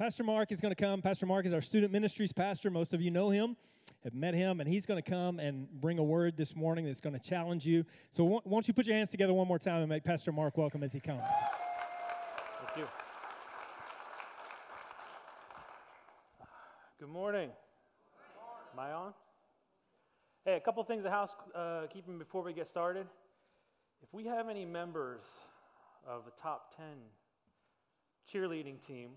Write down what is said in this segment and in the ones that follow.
Pastor Mark is going to come. Pastor Mark is our student ministries pastor. Most of you know him, have met him, and he's going to come and bring a word this morning that's going to challenge you. So, why don't you put your hands together one more time and make Pastor Mark welcome as he comes? Thank you. Good morning. Am I on? Hey, a couple things of housekeeping uh, before we get started. If we have any members of the top 10 cheerleading team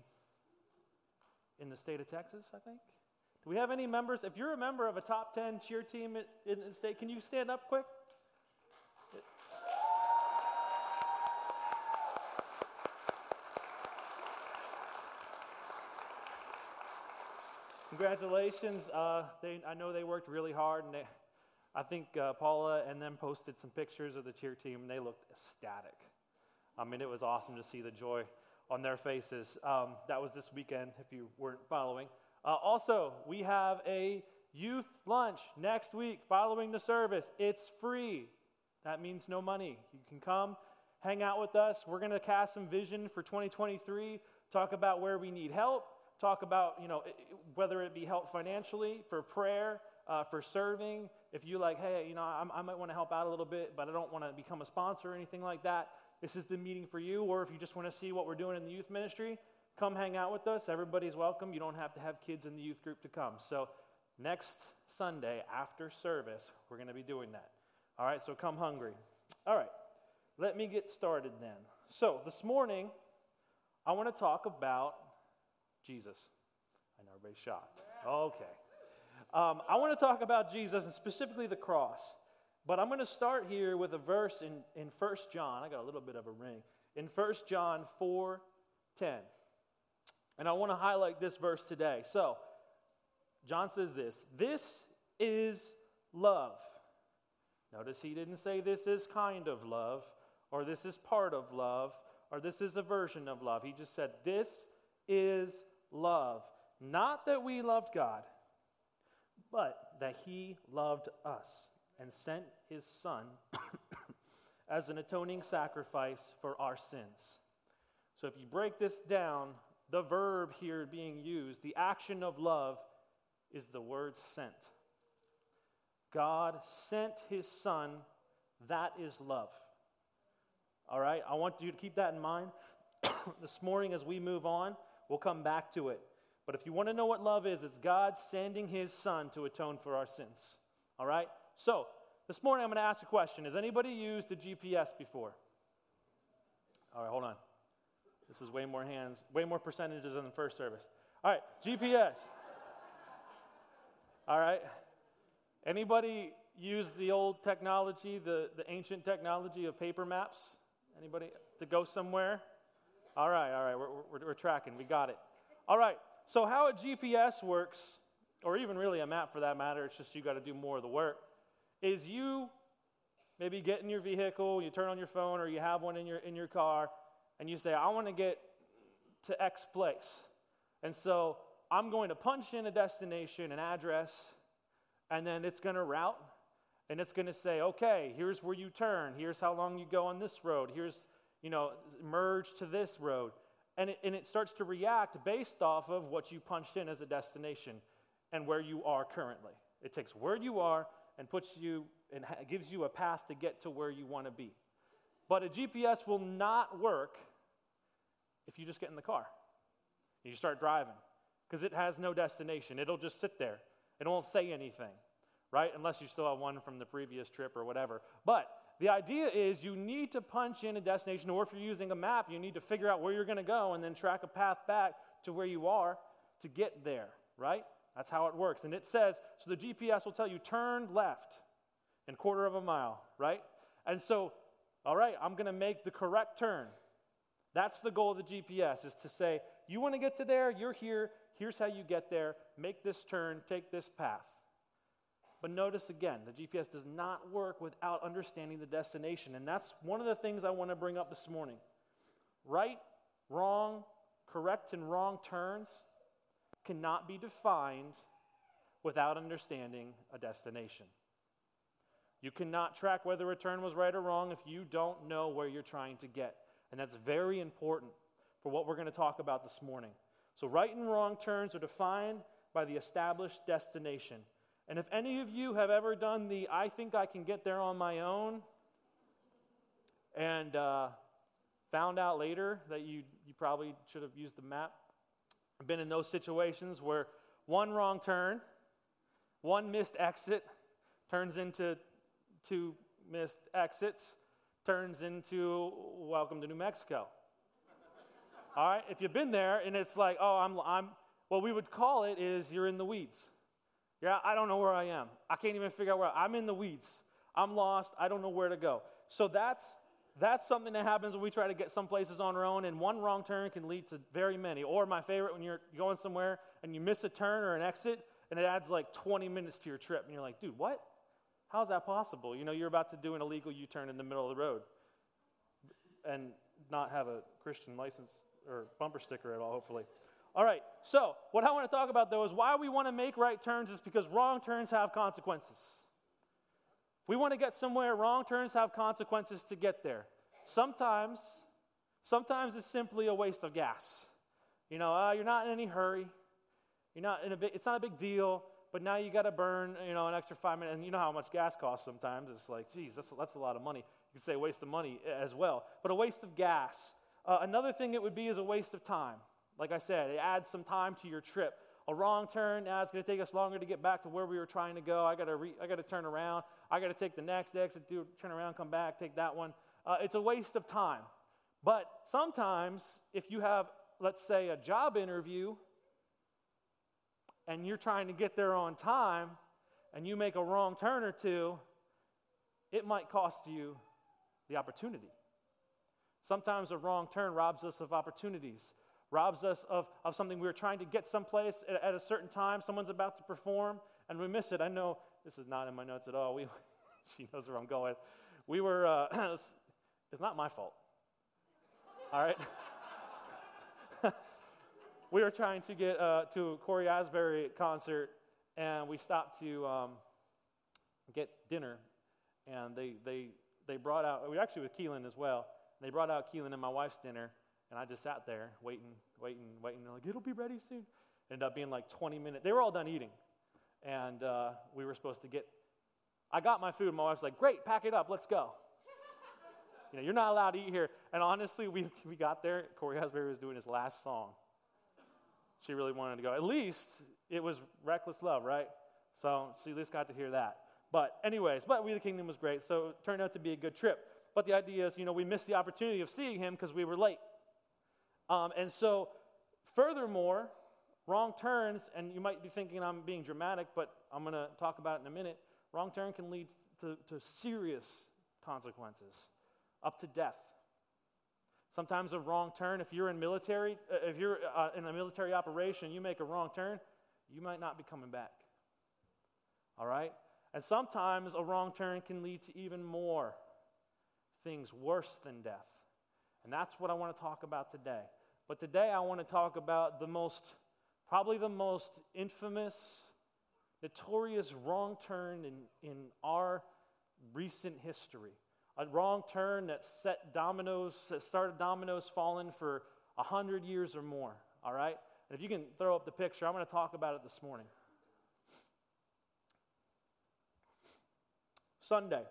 in the state of Texas, I think. Do we have any members? If you're a member of a top 10 cheer team in the state, can you stand up quick? Congratulations. Uh, they, I know they worked really hard, and they, I think uh, Paula and them posted some pictures of the cheer team, and they looked ecstatic. I mean, it was awesome to see the joy on their faces. Um, that was this weekend, if you weren't following. Uh, also, we have a youth lunch next week following the service. It's free. That means no money. You can come, hang out with us. We're going to cast some vision for 2023, talk about where we need help, talk about, you know, whether it be help financially, for prayer, uh, for serving. If you like, hey, you know, I, I might want to help out a little bit, but I don't want to become a sponsor or anything like that, this is the meeting for you. Or if you just want to see what we're doing in the youth ministry, come hang out with us. Everybody's welcome. You don't have to have kids in the youth group to come. So, next Sunday after service, we're going to be doing that. All right, so come hungry. All right, let me get started then. So, this morning, I want to talk about Jesus. I know everybody's shocked. Okay. Um, I want to talk about Jesus and specifically the cross. But I'm going to start here with a verse in, in 1 John. I got a little bit of a ring. In 1 John 4 10. And I want to highlight this verse today. So, John says this This is love. Notice he didn't say this is kind of love, or this is part of love, or this is a version of love. He just said, This is love. Not that we loved God, but that he loved us and sent his Son as an atoning sacrifice for our sins. So if you break this down, the verb here being used, the action of love, is the word sent. God sent his Son, that is love. All right, I want you to keep that in mind. this morning, as we move on, we'll come back to it. But if you want to know what love is, it's God sending his Son to atone for our sins. All right? So, this morning I'm going to ask a question. Has anybody used a GPS before? All right, hold on. This is way more hands, way more percentages than the first service. All right, GPS. All right. Anybody use the old technology, the, the ancient technology of paper maps? Anybody to go somewhere? All right, all right, we're, we're, we're tracking. We got it. All right, so how a GPS works, or even really a map for that matter, it's just you got to do more of the work is you maybe get in your vehicle, you turn on your phone, or you have one in your, in your car, and you say, I want to get to X place. And so I'm going to punch in a destination, an address, and then it's going to route, and it's going to say, okay, here's where you turn, here's how long you go on this road, here's, you know, merge to this road. And it, and it starts to react based off of what you punched in as a destination and where you are currently. It takes where you are and puts you and gives you a path to get to where you want to be. But a GPS will not work if you just get in the car. And you start driving because it has no destination. It'll just sit there. It won't say anything, right? Unless you still have one from the previous trip or whatever. But the idea is you need to punch in a destination, or if you're using a map, you need to figure out where you're going to go and then track a path back to where you are to get there, right? That's how it works. And it says, so the GPS will tell you turn left in quarter of a mile, right? And so, all right, I'm going to make the correct turn. That's the goal of the GPS is to say, you want to get to there, you're here, here's how you get there, make this turn, take this path. But notice again, the GPS does not work without understanding the destination. And that's one of the things I want to bring up this morning. Right, wrong, correct and wrong turns cannot be defined without understanding a destination. You cannot track whether a turn was right or wrong if you don't know where you're trying to get. And that's very important for what we're going to talk about this morning. So, right and wrong turns are defined by the established destination. And if any of you have ever done the I think I can get there on my own and uh, found out later that you, you probably should have used the map, I've been in those situations where one wrong turn, one missed exit turns into two missed exits, turns into welcome to New Mexico. All right, if you've been there and it's like, oh, I'm, I'm, what we would call it is you're in the weeds. Yeah, I don't know where I am. I can't even figure out where I'm in the weeds. I'm lost. I don't know where to go. So that's that's something that happens when we try to get some places on our own, and one wrong turn can lead to very many. Or my favorite, when you're going somewhere and you miss a turn or an exit, and it adds like 20 minutes to your trip, and you're like, dude, what? How's that possible? You know, you're about to do an illegal U turn in the middle of the road and not have a Christian license or bumper sticker at all, hopefully. All right, so what I want to talk about though is why we want to make right turns is because wrong turns have consequences. If we want to get somewhere, wrong turns have consequences to get there. Sometimes, sometimes it's simply a waste of gas. You know, uh, you're not in any hurry. You're not in a big, it's not a big deal, but now you got to burn, you know, an extra five minutes. And you know how much gas costs sometimes. It's like, geez, that's, that's a lot of money. You could say waste of money as well, but a waste of gas. Uh, another thing it would be is a waste of time. Like I said, it adds some time to your trip. A wrong turn, now it's going to take us longer to get back to where we were trying to go. I got to I got to turn around. I got to take the next exit, do turn around, come back, take that one. Uh, it's a waste of time. But sometimes, if you have, let's say, a job interview, and you're trying to get there on time, and you make a wrong turn or two, it might cost you the opportunity. Sometimes a wrong turn robs us of opportunities robs us of, of something we were trying to get someplace at, at a certain time. Someone's about to perform, and we miss it. I know this is not in my notes at all. We, she knows where I'm going. We were, uh, it's, not my fault. All right? we were trying to get uh, to a Cory Asbury concert, and we stopped to um, get dinner. And they, they, they brought out, we were actually with Keelan as well. They brought out Keelan and my wife's dinner, and I just sat there waiting, waiting, waiting. They're like, it'll be ready soon. Ended up being like 20 minutes. They were all done eating. And uh, we were supposed to get, I got my food. My wife's like, great, pack it up, let's go. you know, you're not allowed to eat here. And honestly, we, we got there. Cory Asbury was doing his last song. She really wanted to go. At least it was Reckless Love, right? So she at least got to hear that. But, anyways, but We the Kingdom was great. So it turned out to be a good trip. But the idea is, you know, we missed the opportunity of seeing him because we were late. Um, and so, furthermore, wrong turns, and you might be thinking I'm being dramatic, but I'm going to talk about it in a minute. Wrong turn can lead to, to serious consequences, up to death. Sometimes a wrong turn, if you're in military, uh, if you're uh, in a military operation, you make a wrong turn, you might not be coming back. All right? And sometimes a wrong turn can lead to even more things worse than death. And that's what I want to talk about today. But today I want to talk about the most, probably the most infamous, notorious wrong turn in, in our recent history. A wrong turn that set dominoes, that started dominoes falling for a hundred years or more. All right? And if you can throw up the picture, I'm going to talk about it this morning. Sunday,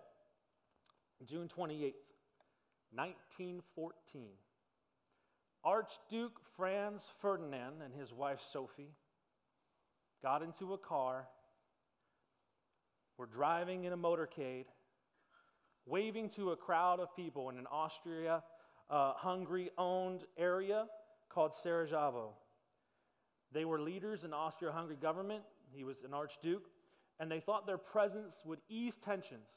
June 28th. 1914. Archduke Franz Ferdinand and his wife Sophie got into a car, were driving in a motorcade, waving to a crowd of people in an Austria uh, Hungary owned area called Sarajevo. They were leaders in Austria Hungary government. He was an archduke, and they thought their presence would ease tensions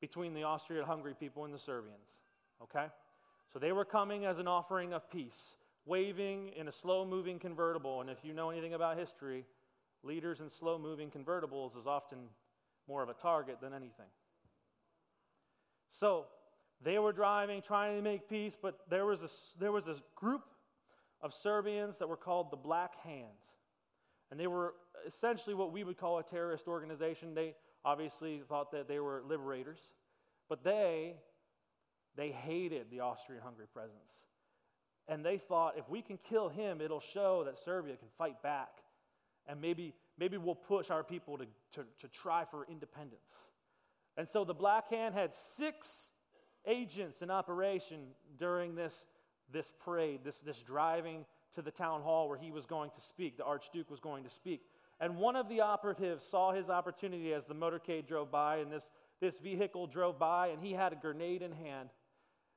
between the Austria Hungary people and the Serbians. Okay? So they were coming as an offering of peace, waving in a slow moving convertible. And if you know anything about history, leaders in slow moving convertibles is often more of a target than anything. So they were driving, trying to make peace, but there was a, there was a group of Serbians that were called the Black Hands. And they were essentially what we would call a terrorist organization. They obviously thought that they were liberators, but they they hated the Austrian Hungary presence. And they thought if we can kill him, it'll show that Serbia can fight back. And maybe, maybe we'll push our people to, to, to try for independence. And so the Black Hand had six agents in operation during this, this parade, this, this driving to the town hall where he was going to speak, the Archduke was going to speak. And one of the operatives saw his opportunity as the motorcade drove by, and this, this vehicle drove by, and he had a grenade in hand.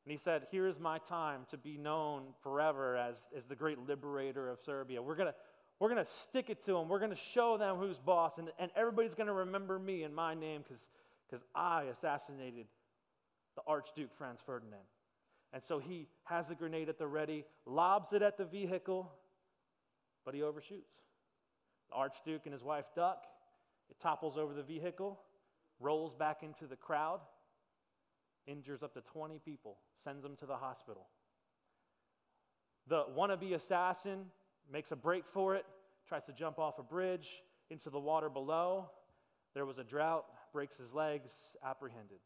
And he said, Here is my time to be known forever as, as the great liberator of Serbia. We're going to we're to stick it to them. We're going to show them who's boss, and, and everybody's going to remember me and my name because I assassinated the Archduke Franz Ferdinand. And so he has a grenade at the ready, lobs it at the vehicle, but he overshoots. The Archduke and his wife duck. It topples over the vehicle, rolls back into the crowd, injures up to 20 people, sends them to the hospital. The wannabe assassin makes a break for it, tries to jump off a bridge into the water below. There was a drought, breaks his legs, apprehended.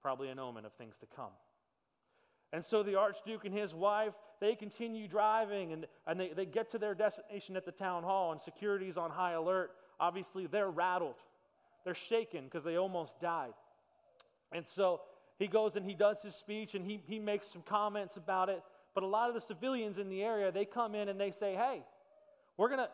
Probably an omen of things to come. And so the Archduke and his wife, they continue driving and, and they, they get to their destination at the town hall, and security's on high alert. Obviously, they're rattled. They're shaken because they almost died. And so he goes and he does his speech and he, he makes some comments about it. But a lot of the civilians in the area, they come in and they say, hey, we're going to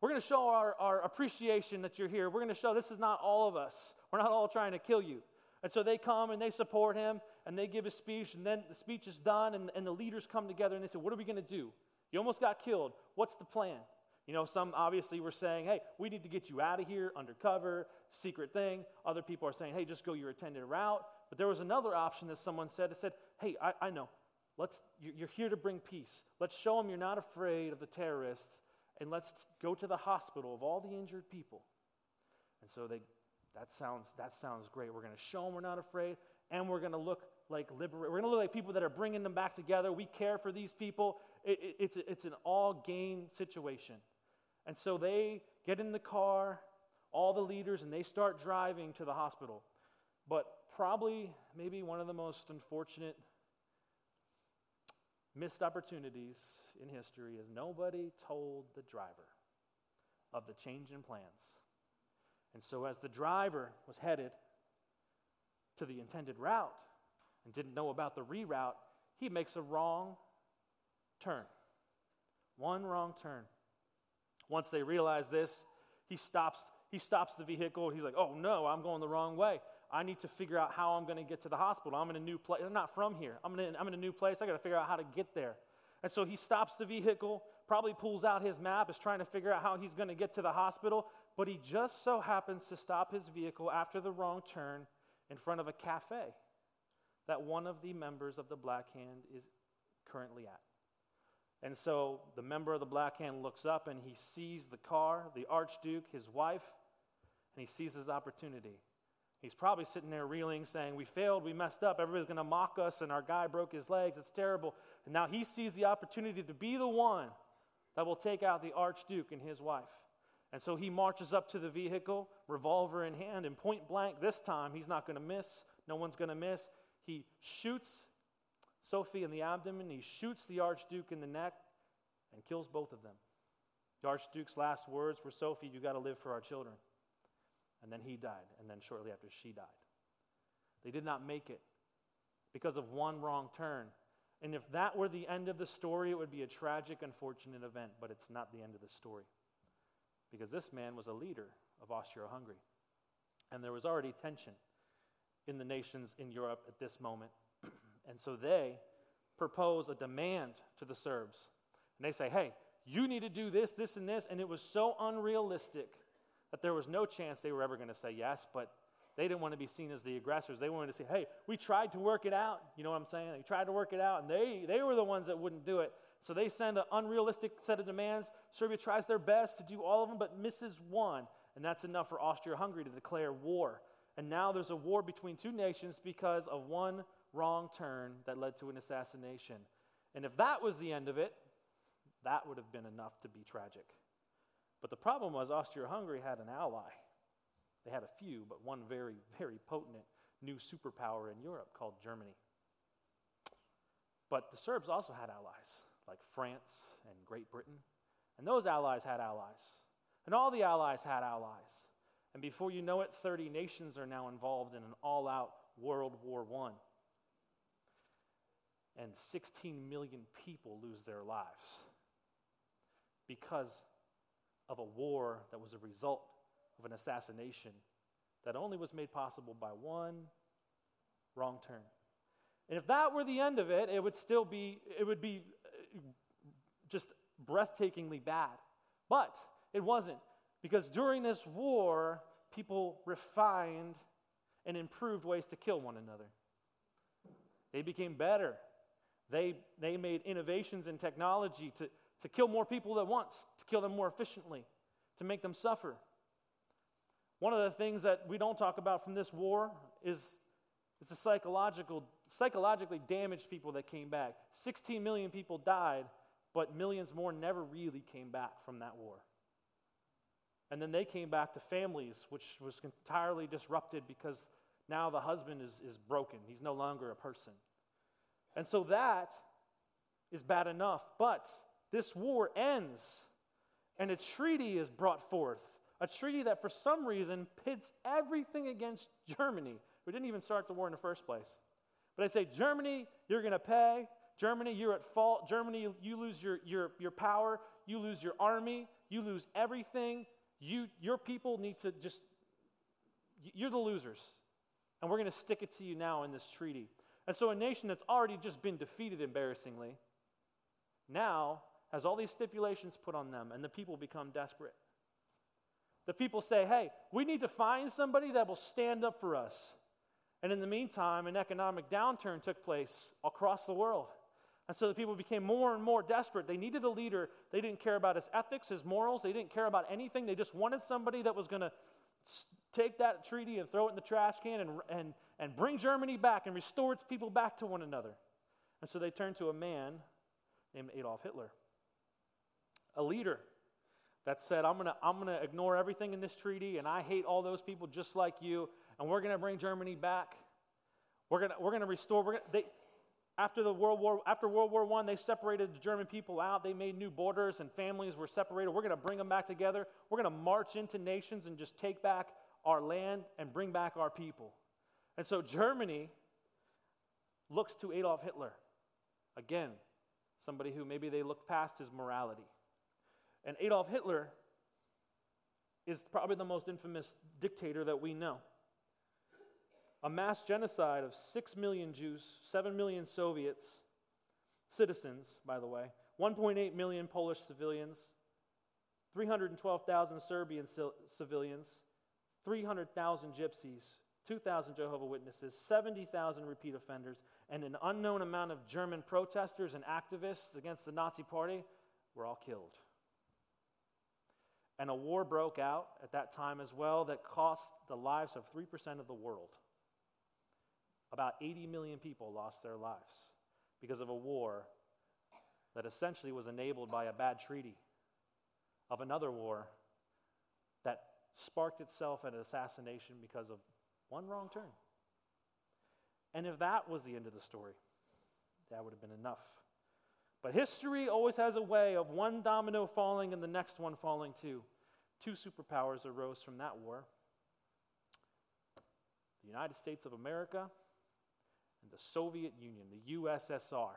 we're going to show our, our appreciation that you're here. We're going to show this is not all of us. We're not all trying to kill you. And so they come and they support him and they give a speech, and then the speech is done, and, and the leaders come together and they say, What are we going to do? You almost got killed. What's the plan? You know, some obviously were saying, Hey, we need to get you out of here, undercover, secret thing. Other people are saying, Hey, just go your intended route. But there was another option that someone said. It said, Hey, I, I know. Let's, you're here to bring peace. Let's show them you're not afraid of the terrorists, and let's go to the hospital of all the injured people. And so they, that sounds, that sounds great. We're going to show them we're not afraid, and we're going to look like liberate. We're going to look like people that are bringing them back together. We care for these people. It, it, it's, it's an all gain situation. And so they get in the car, all the leaders, and they start driving to the hospital. But probably, maybe one of the most unfortunate missed opportunities in history is nobody told the driver of the change in plans. And so, as the driver was headed to the intended route and didn't know about the reroute, he makes a wrong turn. One wrong turn. Once they realize this, he stops, he stops the vehicle. He's like, oh no, I'm going the wrong way. I need to figure out how I'm going to get to the hospital. I'm in a new place. I'm not from here. I'm in, I'm in a new place. I got to figure out how to get there. And so he stops the vehicle, probably pulls out his map, is trying to figure out how he's going to get to the hospital. But he just so happens to stop his vehicle after the wrong turn in front of a cafe that one of the members of the Black Hand is currently at. And so the member of the Black Hand looks up and he sees the car, the Archduke, his wife, and he sees his opportunity. He's probably sitting there reeling, saying, We failed, we messed up, everybody's going to mock us, and our guy broke his legs, it's terrible. And now he sees the opportunity to be the one that will take out the Archduke and his wife. And so he marches up to the vehicle, revolver in hand, and point blank, this time he's not going to miss, no one's going to miss. He shoots Sophie in the abdomen, he shoots the Archduke in the neck, and kills both of them. The Archduke's last words were Sophie, you got to live for our children. And then he died, and then shortly after, she died. They did not make it because of one wrong turn. And if that were the end of the story, it would be a tragic, unfortunate event, but it's not the end of the story. Because this man was a leader of Austria Hungary. And there was already tension in the nations in Europe at this moment. and so they propose a demand to the Serbs. And they say, hey, you need to do this, this, and this. And it was so unrealistic that there was no chance they were ever going to say yes, but they didn't want to be seen as the aggressors. They wanted to say, hey, we tried to work it out. You know what I'm saying? They tried to work it out, and they, they were the ones that wouldn't do it. So they send an unrealistic set of demands. Serbia tries their best to do all of them, but misses one. And that's enough for Austria Hungary to declare war. And now there's a war between two nations because of one wrong turn that led to an assassination. And if that was the end of it, that would have been enough to be tragic. But the problem was Austria Hungary had an ally. They had a few, but one very, very potent new superpower in Europe called Germany. But the Serbs also had allies, like France and Great Britain. And those allies had allies. And all the allies had allies. And before you know it, 30 nations are now involved in an all out World War I. And 16 million people lose their lives because of a war that was a result of an assassination that only was made possible by one wrong turn. And if that were the end of it, it would still be, it would be uh, just breathtakingly bad. But it wasn't, because during this war, people refined and improved ways to kill one another. They became better. They, they made innovations in technology to, to kill more people at once, to kill them more efficiently, to make them suffer. One of the things that we don't talk about from this war is it's the psychological, psychologically damaged people that came back. 16 million people died, but millions more never really came back from that war. And then they came back to families, which was entirely disrupted because now the husband is, is broken. He's no longer a person. And so that is bad enough. But this war ends, and a treaty is brought forth. A treaty that, for some reason, pits everything against Germany. who didn't even start the war in the first place. But I say, Germany, you're going to pay. Germany, you're at fault. Germany, you lose your, your, your power. You lose your army. You lose everything. You, your people need to just, you're the losers. And we're going to stick it to you now in this treaty. And so, a nation that's already just been defeated embarrassingly now has all these stipulations put on them, and the people become desperate. The people say, hey, we need to find somebody that will stand up for us. And in the meantime, an economic downturn took place across the world. And so the people became more and more desperate. They needed a leader. They didn't care about his ethics, his morals. They didn't care about anything. They just wanted somebody that was going to take that treaty and throw it in the trash can and, and, and bring Germany back and restore its people back to one another. And so they turned to a man named Adolf Hitler, a leader that said, I'm going to I'm going to ignore everything in this treaty, and I hate all those people just like you, and we're going to bring Germany back. We're going to, we're going to restore. We're gonna, they, after the World War, after World War I, they separated the German people out. They made new borders and families were separated. We're going to bring them back together. We're going to march into nations and just take back our land and bring back our people. And so Germany looks to Adolf Hitler. Again, somebody who maybe they looked past his morality. And Adolf Hitler is probably the most infamous dictator that we know a mass genocide of 6 million Jews, 7 million Soviets, citizens, by the way, 1.8 million Polish civilians, 312,000 Serbian civilians, 300,000 gypsies, 2,000 Jehovah Witnesses, 70,000 repeat offenders, and an unknown amount of German protesters and activists against the Nazi Party were all killed. And a war broke out at that time as well that cost the lives of 3% of the world. About 80 million people lost their lives because of a war that essentially was enabled by a bad treaty of another war that sparked itself at an assassination because of one wrong turn. And if that was the end of the story, that would have been enough. But history always has a way of one domino falling and the next one falling too. Two superpowers arose from that war the United States of America and the Soviet Union, the USSR.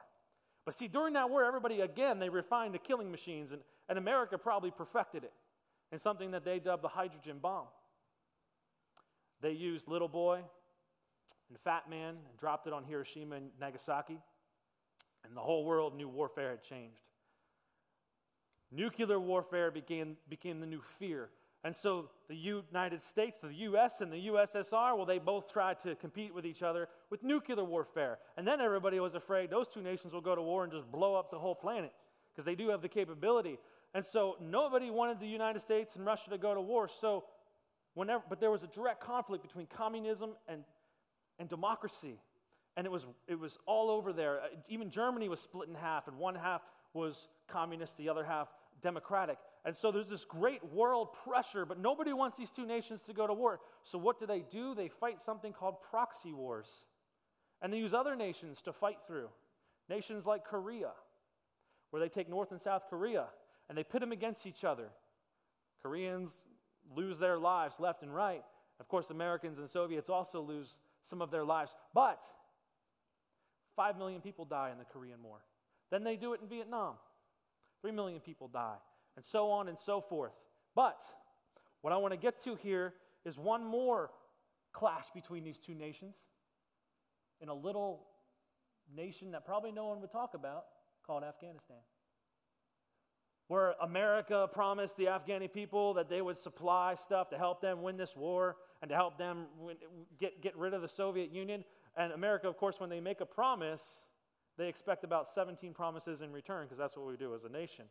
But see, during that war, everybody, again, they refined the killing machines, and, and America probably perfected it in something that they dubbed the hydrogen bomb. They used Little Boy and Fat Man and dropped it on Hiroshima and Nagasaki, and the whole world knew warfare had changed. Nuclear warfare became, became the new fear. And so the United States, the US, and the USSR, well, they both tried to compete with each other with nuclear warfare. And then everybody was afraid those two nations will go to war and just blow up the whole planet because they do have the capability. And so nobody wanted the United States and Russia to go to war. So whenever, but there was a direct conflict between communism and, and democracy. And it was, it was all over there. Uh, even Germany was split in half, and one half was communist, the other half democratic. And so there's this great world pressure, but nobody wants these two nations to go to war. So what do they do? They fight something called proxy wars. And they use other nations to fight through. Nations like Korea, where they take North and South Korea and they pit them against each other. Koreans lose their lives left and right. Of course, Americans and Soviets also lose some of their lives. But 5 million people die in the Korean War. Then they do it in Vietnam. 3 million people die, and so on and so forth. But what I want to get to here is one more clash between these two nations in a little nation that probably no one would talk about called Afghanistan. Where America promised the Afghani people that they would supply stuff to help them win this war and to help them win, get, get rid of the Soviet Union. And America, of course, when they make a promise, they expect about 17 promises in return because that's what we do as a nation.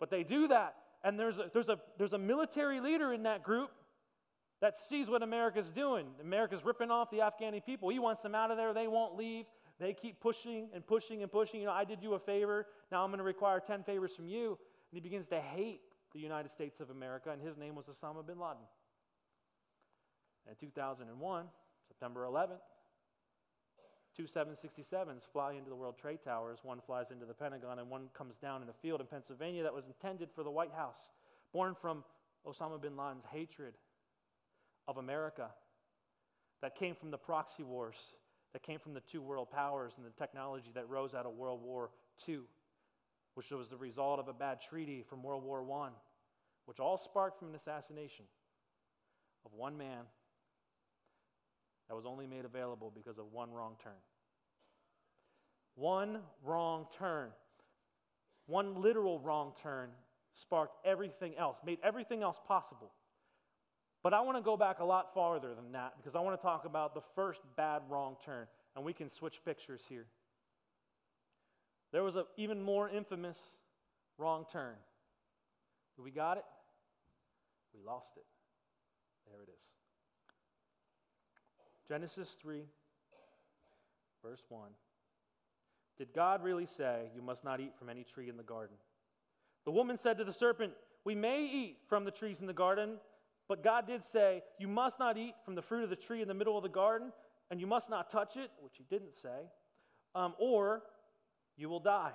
But they do that, and there's a, there's, a, there's a military leader in that group that sees what America's doing. America's ripping off the Afghani people. He wants them out of there. They won't leave. They keep pushing and pushing and pushing. You know, I did you a favor. Now I'm going to require 10 favors from you. And he begins to hate the United States of America, and his name was Osama bin Laden. In 2001, September 11th, two 767s fly into the World Trade Towers. One flies into the Pentagon, and one comes down in a field in Pennsylvania that was intended for the White House, born from Osama bin Laden's hatred of America, that came from the proxy wars, that came from the two world powers and the technology that rose out of World War II, which was the result of a bad treaty from World War I, which all sparked from an assassination of one man that was only made available because of one wrong turn. One wrong turn, one literal wrong turn sparked everything else, made everything else possible. But I want to go back a lot farther than that because I want to talk about the first bad wrong turn, and we can switch pictures here. There was an even more infamous wrong turn. We got it? We lost it. There it is. Genesis 3, verse 1. Did God really say, You must not eat from any tree in the garden? The woman said to the serpent, We may eat from the trees in the garden, but God did say, You must not eat from the fruit of the tree in the middle of the garden, and you must not touch it, which he didn't say, um, or you will die.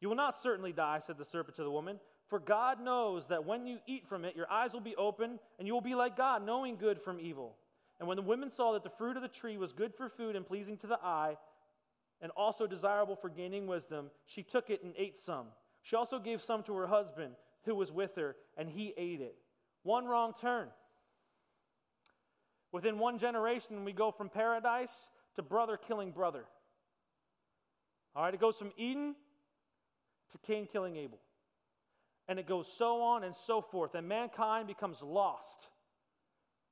You will not certainly die, said the serpent to the woman, for God knows that when you eat from it, your eyes will be open, and you will be like God, knowing good from evil. And when the women saw that the fruit of the tree was good for food and pleasing to the eye, and also desirable for gaining wisdom, she took it and ate some. She also gave some to her husband who was with her, and he ate it. One wrong turn. Within one generation, we go from paradise to brother killing brother. All right, it goes from Eden to Cain killing Abel. And it goes so on and so forth. And mankind becomes lost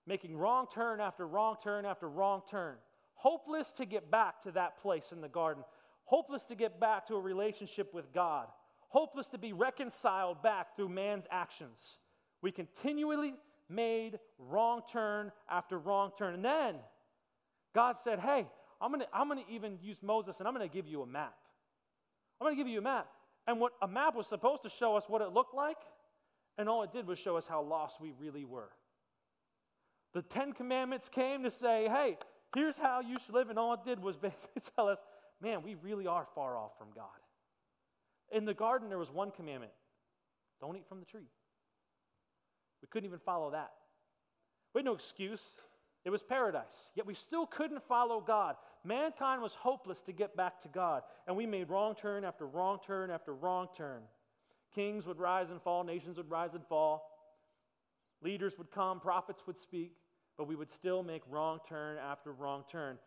making wrong turn after wrong turn after wrong turn, hopeless to get back to that place in the garden, hopeless to get back to a relationship with God, hopeless to be reconciled back through man's actions. We continually made wrong turn after wrong turn. And then God said, Hey, I'm going to I'm going to even use Moses and I'm going to give you a map. I'm going to give you a map. And what a map was supposed to show us what it looked like, and all it did was show us how lost we really were. The Ten Commandments came to say, hey, here's how you should live. And all it did was basically tell us, man, we really are far off from God. In the garden, there was one commandment don't eat from the tree. We couldn't even follow that. We had no excuse. It was paradise. Yet we still couldn't follow God. Mankind was hopeless to get back to God. And we made wrong turn after wrong turn after wrong turn. Kings would rise and fall, nations would rise and fall. Leaders would come, prophets would speak, but we would still make wrong turn after wrong turn.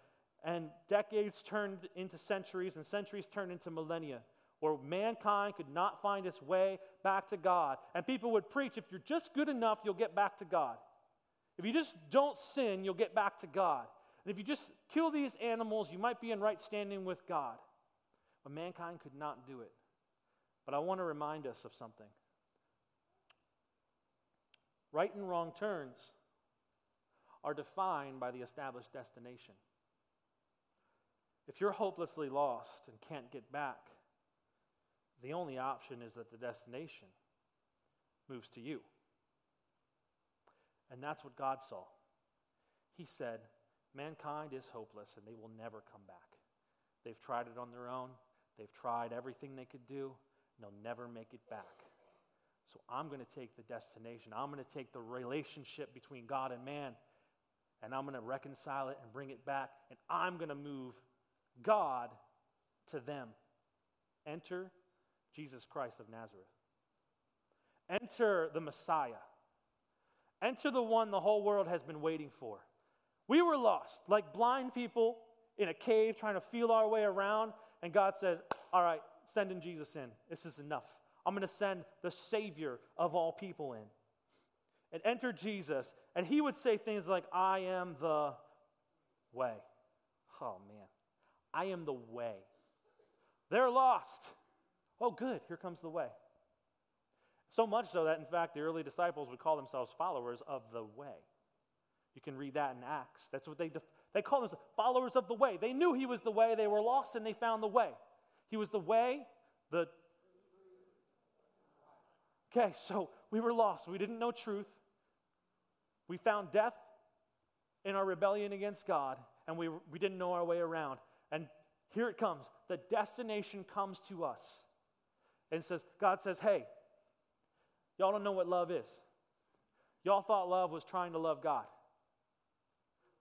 And decades turned into centuries, and centuries turned into millennia, where mankind could not find its way back to God. And people would preach if you're just good enough, you'll get back to God. If you just don't sin, you'll get back to God. And if you just kill these animals, you might be in right standing with God. But mankind could not do it. But I want to remind us of something. Right and wrong turns are defined by the established destination. If you're hopelessly lost and can't get back, the only option is that the destination moves to you. And that's what God saw. He said, Mankind is hopeless and they will never come back. They've tried it on their own, They've tried everything they could do, and they'll never make it back. So I'm going to take the destination. I'm going to take the relationship between God and man, and I'm going to reconcile it and bring it back, and I'm going to move God to them. Enter Jesus Christ of Nazareth. Enter the Messiah. Enter the one the whole world has been waiting for. We were lost, like blind people in a cave trying to feel our way around, and God said, All right, send in Jesus in. This is enough. I'm going to send the Savior of all people in. And enter Jesus, and he would say things like, I am the way. Oh, man. I am the way. They're lost. Oh, good. Here comes the way. So much so that, in fact, the early disciples would call themselves followers of the way. You can read that in Acts. That's what they, def- they call themselves followers of the way. They knew he was the way. They were lost and they found the way. He was the way, the. Okay, so we were lost. We didn't know truth. We found death in our rebellion against God, and we, we didn't know our way around. And here it comes. The destination comes to us and says, God says, hey, y'all don't know what love is. Y'all thought love was trying to love God.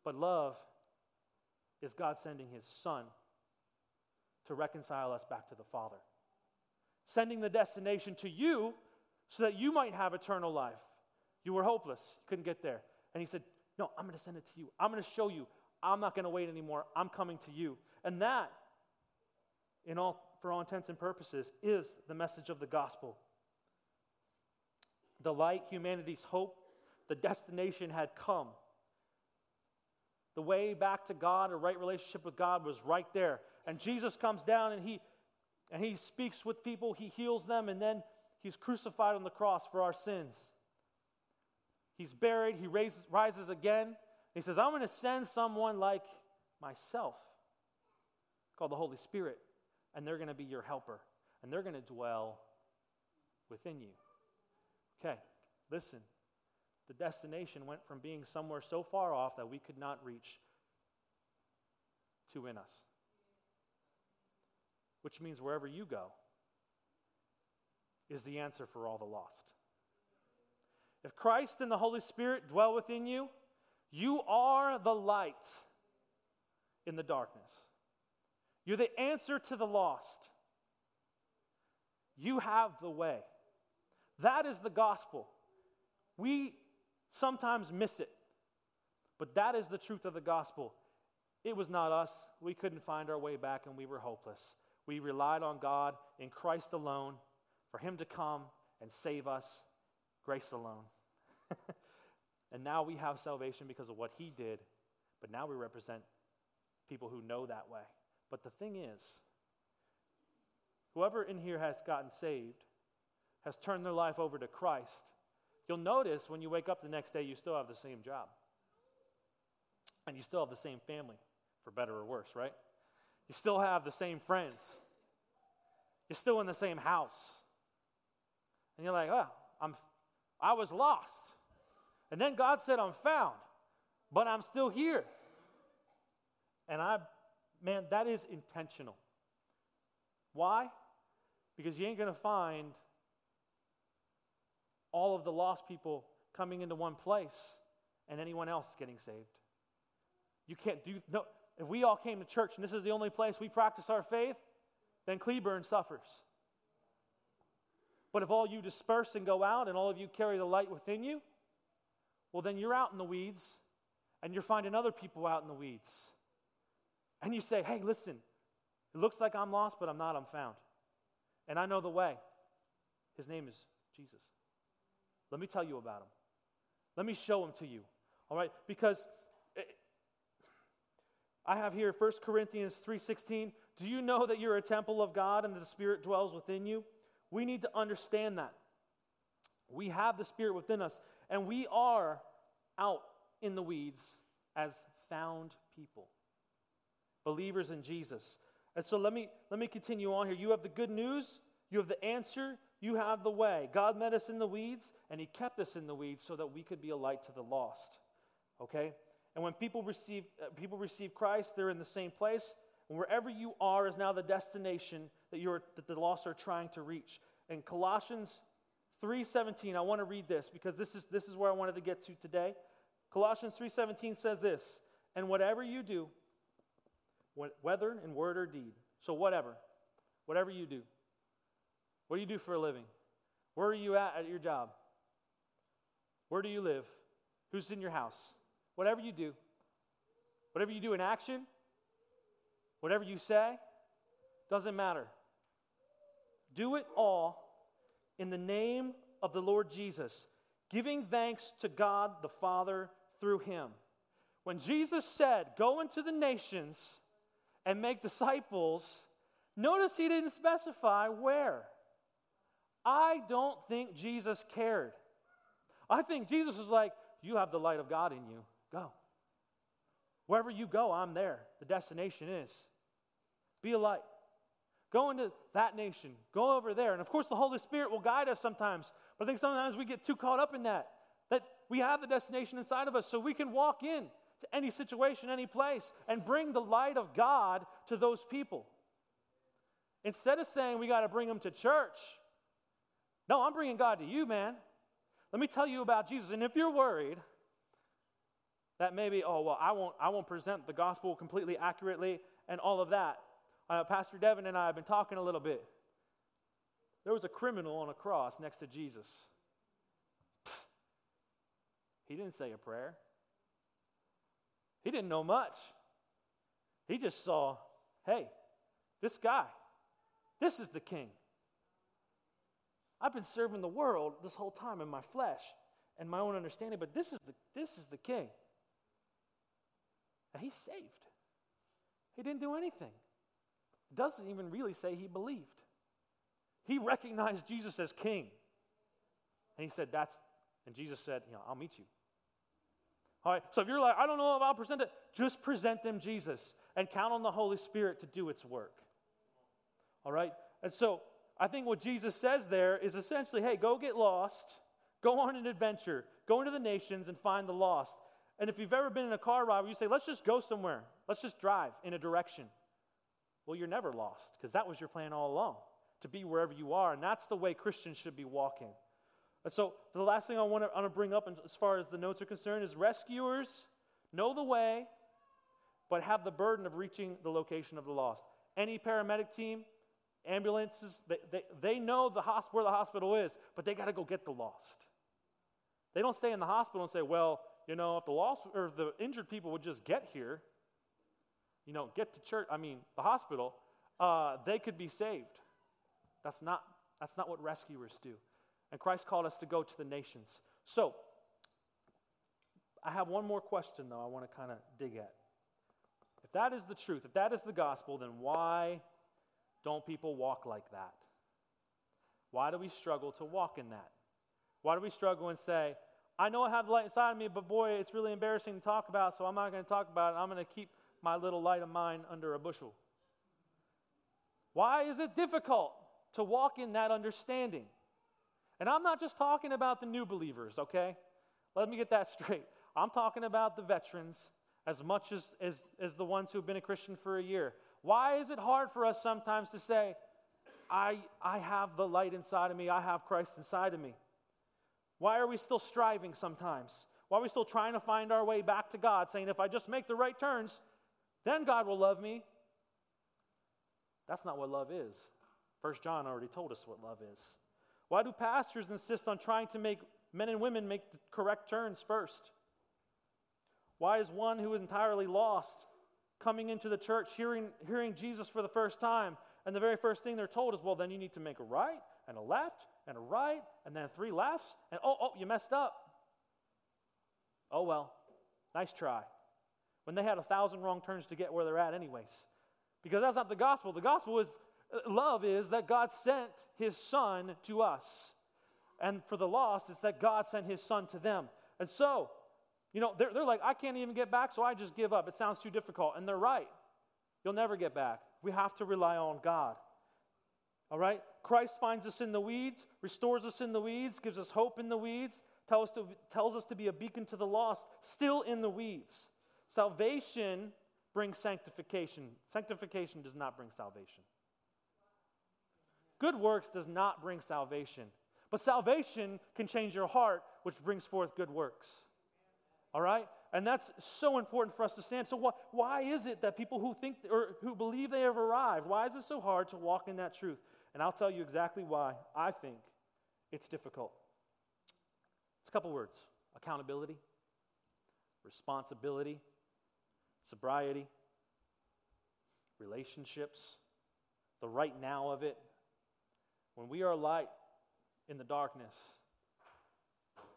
But love is God sending his son to reconcile us back to the Father. Sending the destination to you so that you might have eternal life. You were hopeless, you couldn't get there. And he said, No, I'm going to send it to you. I'm going to show you. I'm not going to wait anymore. I'm coming to you. And that, in all, for all intents and purposes, is the message of the gospel. The light, humanity's hope, the destination had come. The way back to God, a right relationship with God, was right there. And Jesus comes down and he, and he speaks with people, he heals them, and then he's crucified on the cross for our sins. He's buried, he raises, rises again. He says, I'm going to send someone like myself called the Holy Spirit, and they're going to be your helper, and they're going to dwell within you. Okay, listen. The destination went from being somewhere so far off that we could not reach to in us. Which means wherever you go is the answer for all the lost. If Christ and the Holy Spirit dwell within you, you are the light in the darkness. You're the answer to the lost. You have the way. That is the gospel. We sometimes miss it, but that is the truth of the gospel. It was not us. We couldn't find our way back and we were hopeless. We relied on God in Christ alone for Him to come and save us, grace alone. and now we have salvation because of what He did, but now we represent people who know that way. But the thing is, whoever in here has gotten saved, has turned their life over to Christ, you'll notice when you wake up the next day, you still have the same job. And you still have the same family, for better or worse, right? You still have the same friends. You're still in the same house. And you're like, oh, I'm, I was lost. And then God said, I'm found, but I'm still here. And I man, that is intentional. Why? Because you ain't going to find all of the lost people coming into one place and anyone else getting saved. You can't do no if we all came to church and this is the only place we practice our faith, then Cleburne suffers. But if all you disperse and go out and all of you carry the light within you, well then you're out in the weeds and you're finding other people out in the weeds and you say, hey, listen, it looks like I'm lost, but I'm not, I'm found. And I know the way. His name is Jesus. Let me tell you about him. Let me show him to you. All right? Because eh, I have here 1 Corinthians 3:16. Do you know that you're a temple of God and the Spirit dwells within you? We need to understand that. We have the Spirit within us, and we are out in the weeds as found people believers in Jesus. And so let me let me continue on here. You have the good news, you have the answer, you have the way. God met us in the weeds and he kept us in the weeds so that we could be a light to the lost. Okay? And when people receive uh, people receive Christ, they're in the same place And wherever you are is now the destination that, you're, that the lost are trying to reach. In Colossians 3.17, I want to read this because this is, this is where I wanted to get to today. Colossians 3.17 says this, And whatever you do, whether in word or deed, so whatever, whatever you do, what do you do for a living? Where are you at at your job? Where do you live? Who's in your house? Whatever you do, whatever you do in action, whatever you say, doesn't matter. Do it all in the name of the Lord Jesus, giving thanks to God the Father through him. When Jesus said, Go into the nations and make disciples, notice he didn't specify where. I don't think Jesus cared. I think Jesus was like, You have the light of God in you. Go. Wherever you go, I'm there. The destination is. Be a light. Go into that nation. Go over there. And of course, the Holy Spirit will guide us sometimes. But I think sometimes we get too caught up in that, that we have the destination inside of us so we can walk in to any situation, any place, and bring the light of God to those people. Instead of saying we got to bring them to church, no, I'm bringing God to you, man. Let me tell you about Jesus. And if you're worried that maybe, oh, well, I won't, I won't present the gospel completely accurately and all of that, uh, Pastor Devin and I have been talking a little bit. There was a criminal on a cross next to Jesus. Psst. He didn't say a prayer, he didn't know much. He just saw, hey, this guy, this is the king. I've been serving the world this whole time in my flesh and my own understanding, but this is the, this is the king. And he's saved. He didn't do anything. Doesn't even really say he believed. He recognized Jesus as king. And he said, That's, and Jesus said, You know, I'll meet you. All right, so if you're like, I don't know if I'll present it, just present them Jesus and count on the Holy Spirit to do its work. All right? And so I think what Jesus says there is essentially hey, go get lost, go on an adventure, go into the nations and find the lost. And if you've ever been in a car ride where you say, let's just go somewhere, let's just drive in a direction. Well, you're never lost because that was your plan all along to be wherever you are. And that's the way Christians should be walking. And so, the last thing I want to, bring up as far as the notes are concerned is rescuers know the way, but have the burden of reaching the location of the lost. Any paramedic team, ambulances, they, they, they know the hosp- where the hospital is, but they got to go get the lost. They don't stay in the hospital and say, well, you know, if the lost or the injured people would just get here, you know, get to church, I mean, the hospital, uh, they could be saved. That's not, that's not what rescuers do. And Christ called us to go to the nations. So, I have one more question, though, I want to kind of dig at. If that is the truth, if that is the gospel, then why don't people walk like that? Why do we struggle to walk in that? Why do we struggle and say, I know I have the light inside of me, but boy, it's really embarrassing to talk about, so I'm not going to talk about it. I'm going to keep my little light of mine under a bushel. Why is it difficult to walk in that understanding? And I'm not just talking about the new believers, okay? Let me get that straight. I'm talking about the veterans as much as, as, as the ones who've been a Christian for a year. Why is it hard for us sometimes to say, I, I have the light inside of me, I have Christ inside of me? Why are we still striving sometimes? Why are we still trying to find our way back to God, saying, if I just make the right turns, then God will love me? That's not what love is. First John already told us what love is. Why do pastors insist on trying to make men and women make the correct turns first? Why is one who is entirely lost coming into the church, hearing, hearing Jesus for the first time, and the very first thing they're told is, well, then you need to make a right and a left and a right and then three lefts, and oh, oh, you messed up. Oh, well, nice try. When they had a thousand wrong turns to get where they're at, anyways. Because that's not the gospel. The gospel is love is that God sent his son to us. And for the lost, it's that God sent his son to them. And so, you know, they're, they're like, I can't even get back, so I just give up. It sounds too difficult. And they're right. You'll never get back. We have to rely on God. All right? Christ finds us in the weeds, restores us in the weeds, gives us hope in the weeds, tell us to, tells us to be a beacon to the lost, still in the weeds. Salvation brings sanctification. Sanctification does not bring salvation. Good works does not bring salvation. But salvation can change your heart, which brings forth good works. All right? And that's so important for us to stand. So, wh- why is it that people who think or who believe they have arrived, why is it so hard to walk in that truth? And I'll tell you exactly why I think it's difficult. It's a couple words accountability, responsibility, sobriety, relationships, the right now of it. When we are light in the darkness,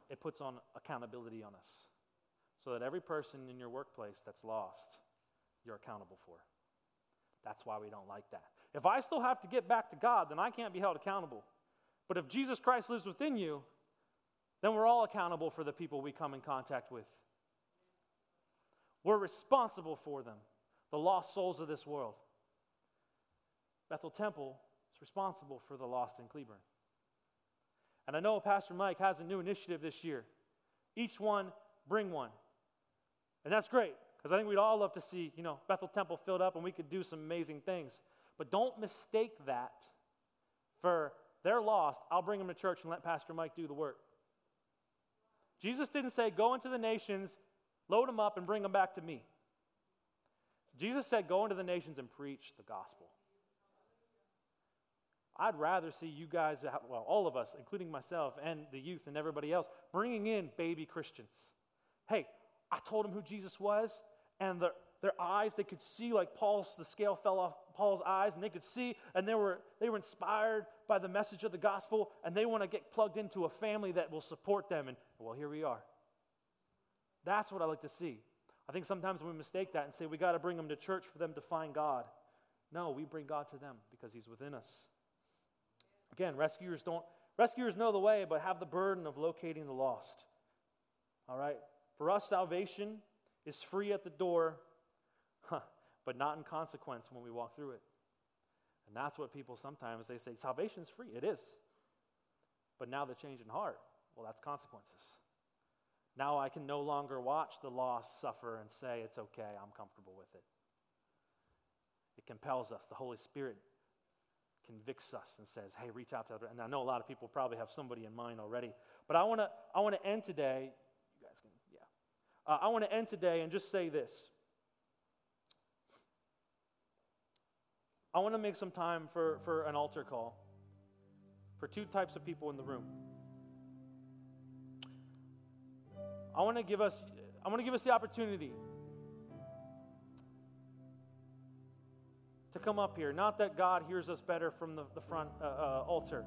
it puts on accountability on us so that every person in your workplace that's lost, you're accountable for. That's why we don't like that. If I still have to get back to God, then I can't be held accountable. But if Jesus Christ lives within you, then we're all accountable for the people we come in contact with. We're responsible for them, the lost souls of this world. Bethel Temple is responsible for the lost in Cleburne. And I know Pastor Mike has a new initiative this year. Each one bring one. And that's great because I think we'd all love to see, you know, Bethel Temple filled up and we could do some amazing things. But don't mistake that for they're lost. I'll bring them to church and let Pastor Mike do the work. Jesus didn't say, go into the nations, load them up, and bring them back to me. Jesus said, go into the nations and preach the gospel. I'd rather see you guys, well, all of us, including myself and the youth and everybody else, bringing in baby Christians. Hey, I told them who Jesus was, and the, their eyes, they could see like Paul's, the scale fell off Paul's eyes, and they could see, and they were, they were inspired by the message of the gospel, and they want to get plugged into a family that will support them. And well, here we are. That's what I like to see. I think sometimes we mistake that and say we got to bring them to church for them to find God. No, we bring God to them because He's within us. Again, rescuers don't rescuers know the way, but have the burden of locating the lost. All right? For us, salvation is free at the door, huh, but not in consequence when we walk through it. And that's what people sometimes they say, salvation is free. It is. But now the change in heart, well, that's consequences. Now I can no longer watch the lost suffer and say, it's okay, I'm comfortable with it. It compels us. The Holy Spirit convicts us and says, hey, reach out to other. And I know a lot of people probably have somebody in mind already. But I want to I wanna end today. You guys can, yeah. Uh, I want to end today and just say this. I want to make some time for, for an altar call for two types of people in the room. I want to give us I want to give us the opportunity to come up here. Not that God hears us better from the, the front uh, uh, altar,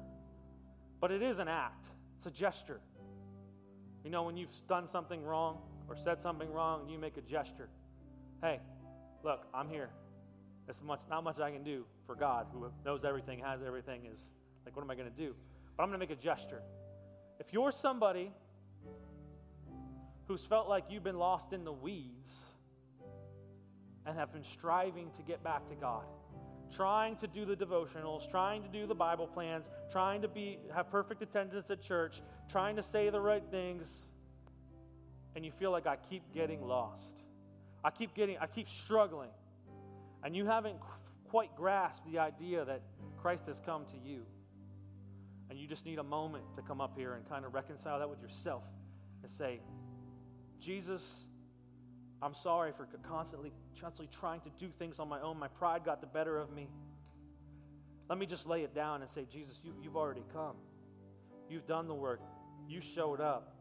but it is an act, it's a gesture. You know, when you've done something wrong or said something wrong, you make a gesture. Hey, look, I'm here. There's much, not much I can do for God, who knows everything, has everything, is like, what am I going to do? But I'm going to make a gesture. If you're somebody who's felt like you've been lost in the weeds and have been striving to get back to God, trying to do the devotionals, trying to do the Bible plans, trying to be have perfect attendance at church, trying to say the right things, and you feel like I keep getting lost. I keep getting I keep struggling. And you haven't quite grasped the idea that Christ has come to you. And you just need a moment to come up here and kind of reconcile that with yourself and say, Jesus, I'm sorry for constantly, constantly trying to do things on my own. My pride got the better of me. Let me just lay it down and say, Jesus, you, you've already come. You've done the work. You showed up.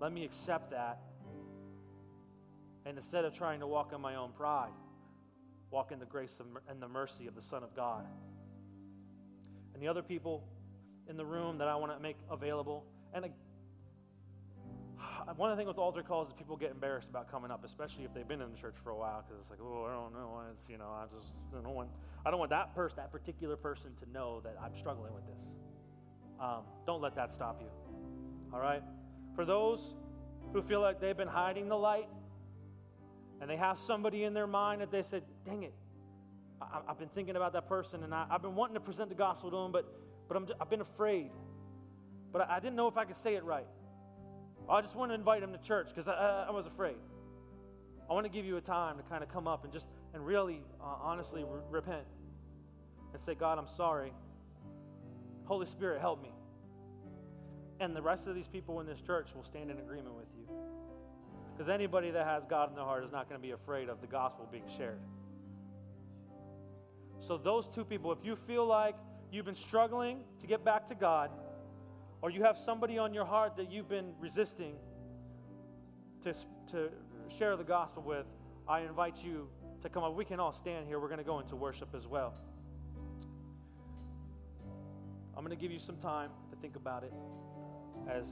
Let me accept that. And instead of trying to walk in my own pride, walk in the grace and the mercy of the Son of God. And the other people in the room that I want to make available, and one of the things with altar calls is people get embarrassed about coming up, especially if they've been in the church for a while, because it's like, oh, I don't know, it's you know, I just I don't want I don't want that person, that particular person, to know that I'm struggling with this. Um, don't let that stop you. All right. For those who feel like they've been hiding the light, and they have somebody in their mind that they said, "Dang it, I, have been thinking about that person, and I, have been wanting to present the gospel to them, but but i have been afraid, but I, I didn't know if I could say it right." I just want to invite him to church because I, I, was afraid. I want to give you a time to kind of come up and just, and really, uh, honestly, re- repent and say, God, I'm sorry. Holy Spirit, help me. And the rest of these people in this church will stand in agreement with you. Because anybody that has God in their heart is not going to be afraid of the gospel being shared. So, those two people, if you feel like you've been struggling to get back to God, or you have somebody on your heart that you've been resisting to, to share the gospel with, I invite you to come up. We can all stand here. We're going to go into worship as well. I'm going to give you some time to think about it as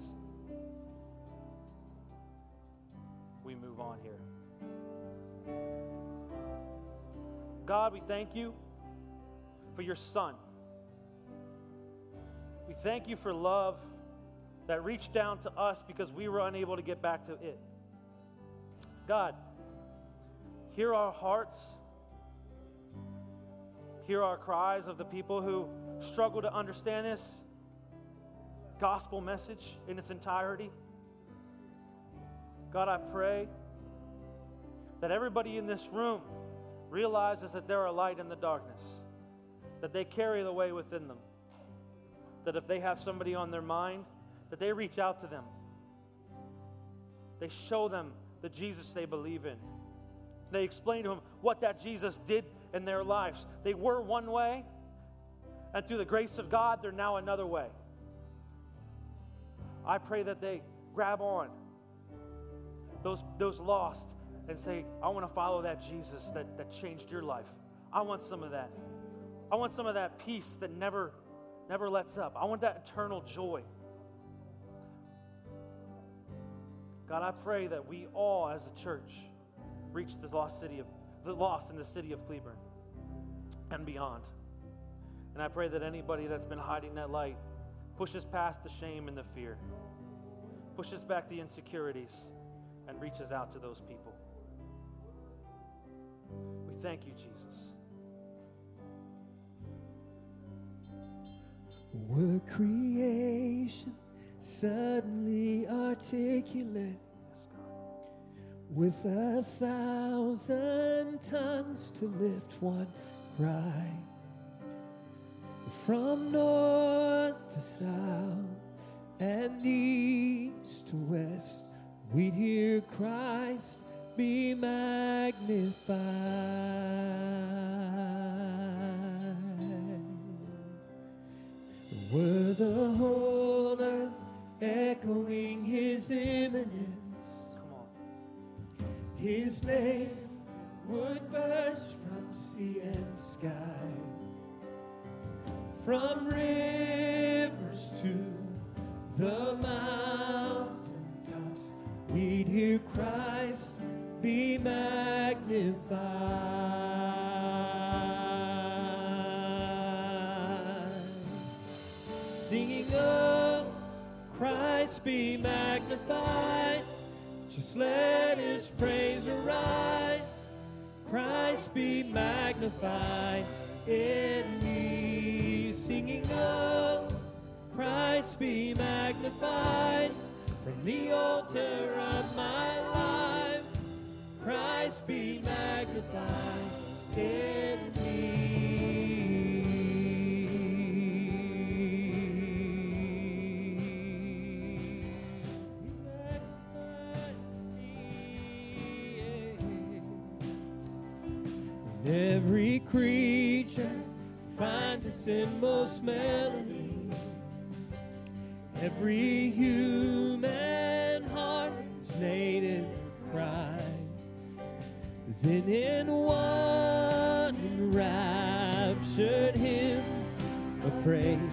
we move on here. God, we thank you for your Son. We thank you for love that reached down to us because we were unable to get back to it. God, hear our hearts, hear our cries of the people who struggle to understand this gospel message in its entirety. God, I pray that everybody in this room realizes that they're a light in the darkness, that they carry the way within them, that if they have somebody on their mind, that they reach out to them. They show them the Jesus they believe in. They explain to them what that Jesus did in their lives. They were one way, and through the grace of God, they're now another way. I pray that they grab on those, those lost and say, I want to follow that Jesus that, that changed your life. I want some of that. I want some of that peace that never, never lets up. I want that eternal joy. God, I pray that we all as a church reach the lost city of the lost in the city of Cleburne and beyond. And I pray that anybody that's been hiding that light pushes past the shame and the fear, pushes back the insecurities, and reaches out to those people. We thank you, Jesus. Were creation suddenly articulate with a thousand tongues to lift one cry? From north to south and east to west we'd hear Christ be magnified were the whole earth echoing his imminence Come on. his name would burst from sea and sky, from rivers to the mountaintops. We'd hear Christ be magnified, singing, "Oh, Christ be magnified." Just let his praise arise. Christ be magnified in me. Singing, oh, Christ be magnified from the altar of my life. Christ be magnified in me. Its inmost melody. Every human heart's native cry. Then in one enraptured hymn of praise,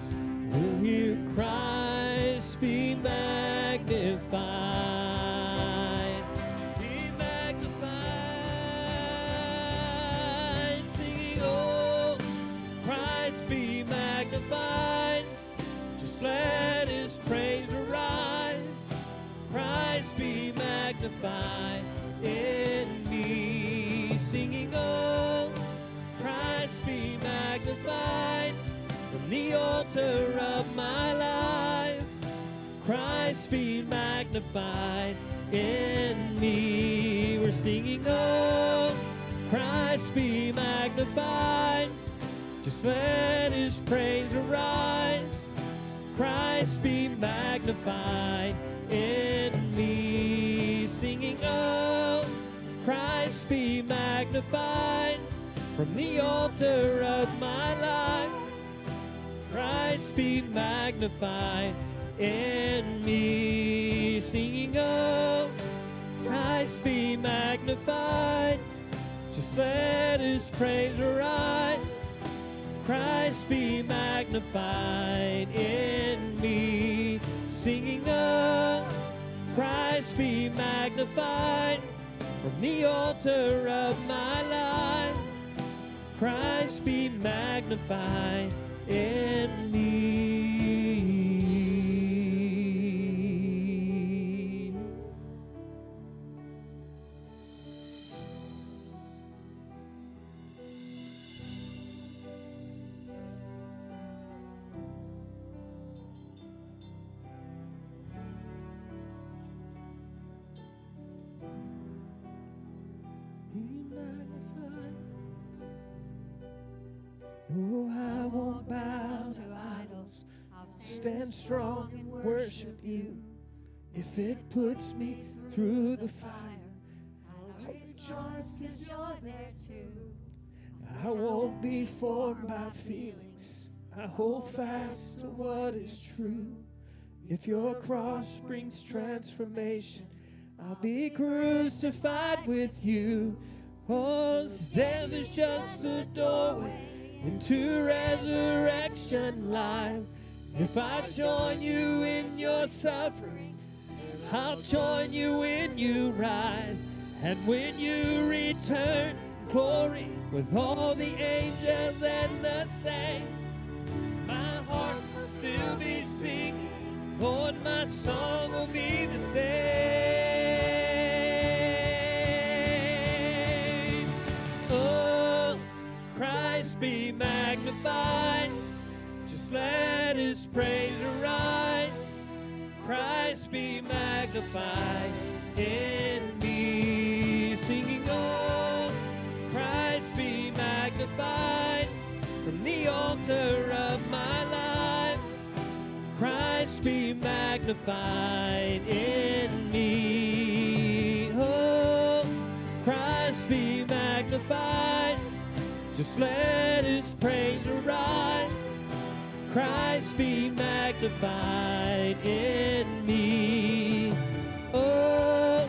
altar of my life. Christ be magnified in me. We're singing, oh, Christ be magnified. Just let his praise arise. Christ be magnified in me. Singing, oh, Christ be magnified from the altar of my life. Christ be magnified in me. Singing, oh, Christ be magnified. Just let his praise arise. Christ be magnified in me. Singing, oh, Christ be magnified from the altar of my life. Christ be magnified in me. Strong and worship you. If it puts me through the fire, I'll rejoice because you're there too. I won't be formed by feelings. I hold fast to what is true. If your cross brings transformation, I'll be crucified with you. Oh, death is just a doorway into resurrection life. If I join you in your suffering, I'll join you when you rise. And when you return, glory with all the angels and the saints, my heart will still be singing. Lord, my song will be the same. Oh, Christ be magnified. Let his praise arise. Christ be magnified in me. Singing, oh, Christ be magnified from the altar of my life. Christ be magnified in me. Oh, Christ be magnified. Just let his praise arise. Christ be magnified in me. Oh,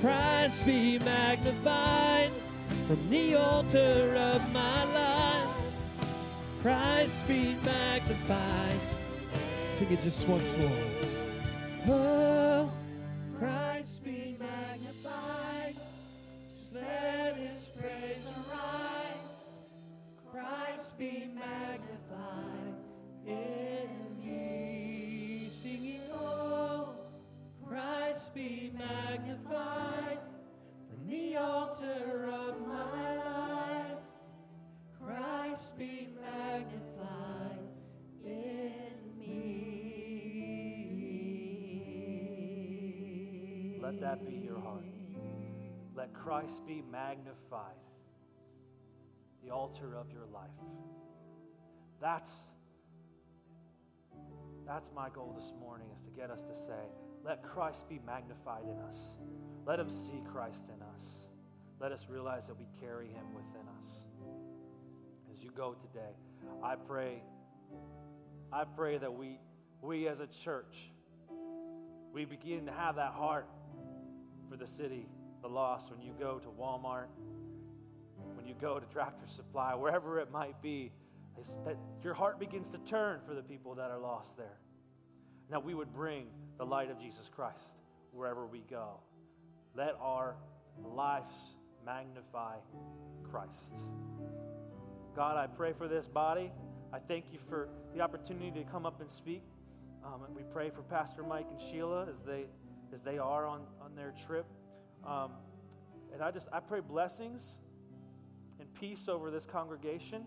Christ be magnified from the altar of my life. Christ be magnified. Sing it just once more. Oh, Christ be magnified. Just let his praise arise. Christ be magnified Let that be your heart. Let Christ be magnified, the altar of your life. That's that's my goal this morning is to get us to say, let Christ be magnified in us. Let him see Christ in us. Let us realize that we carry him within us. As you go today, I pray I pray that we we as a church we begin to have that heart for the city, the lost, when you go to Walmart, when you go to Tractor Supply, wherever it might be, is that your heart begins to turn for the people that are lost there. Now we would bring the light of Jesus Christ wherever we go. Let our lives magnify Christ. God, I pray for this body. I thank you for the opportunity to come up and speak. Um, and we pray for Pastor Mike and Sheila as they as they are on, on their trip. Um, and I just I pray blessings and peace over this congregation,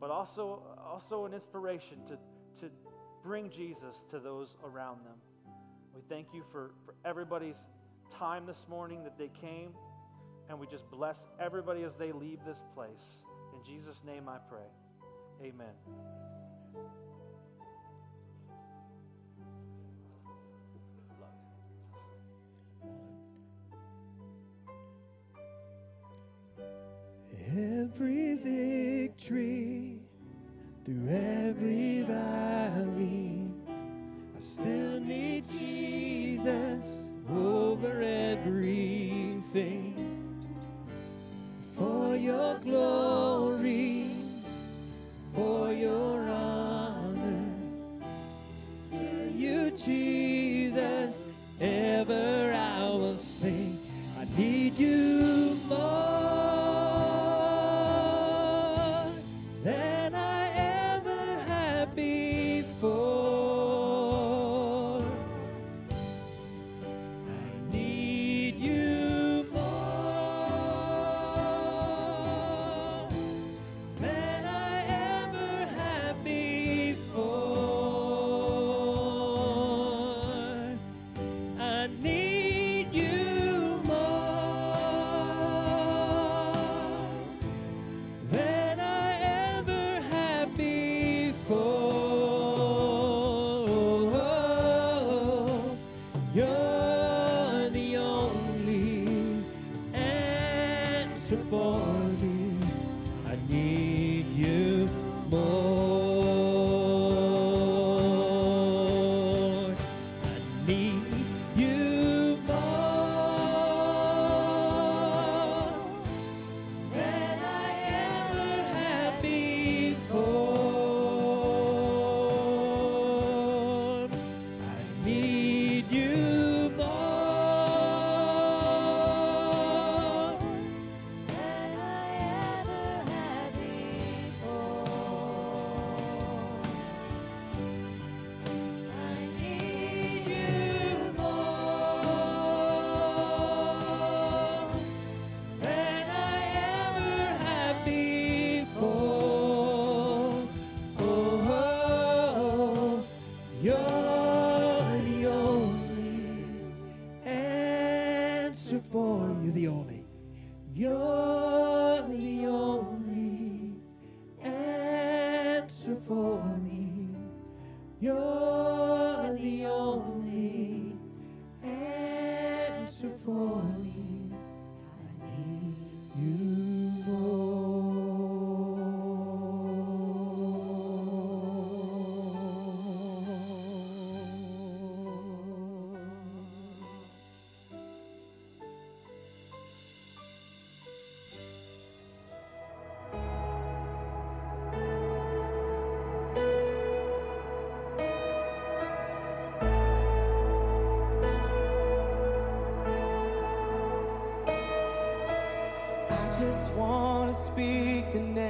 but also also an inspiration to to bring Jesus to those around them. We thank you for, for everybody's time this morning that they came, and we just bless everybody as they leave this place. In Jesus' name I pray. Amen. Every victory through every valley, I still need Jesus over everything. For your glory, for your honor, to you, Jesus, just want to speak the name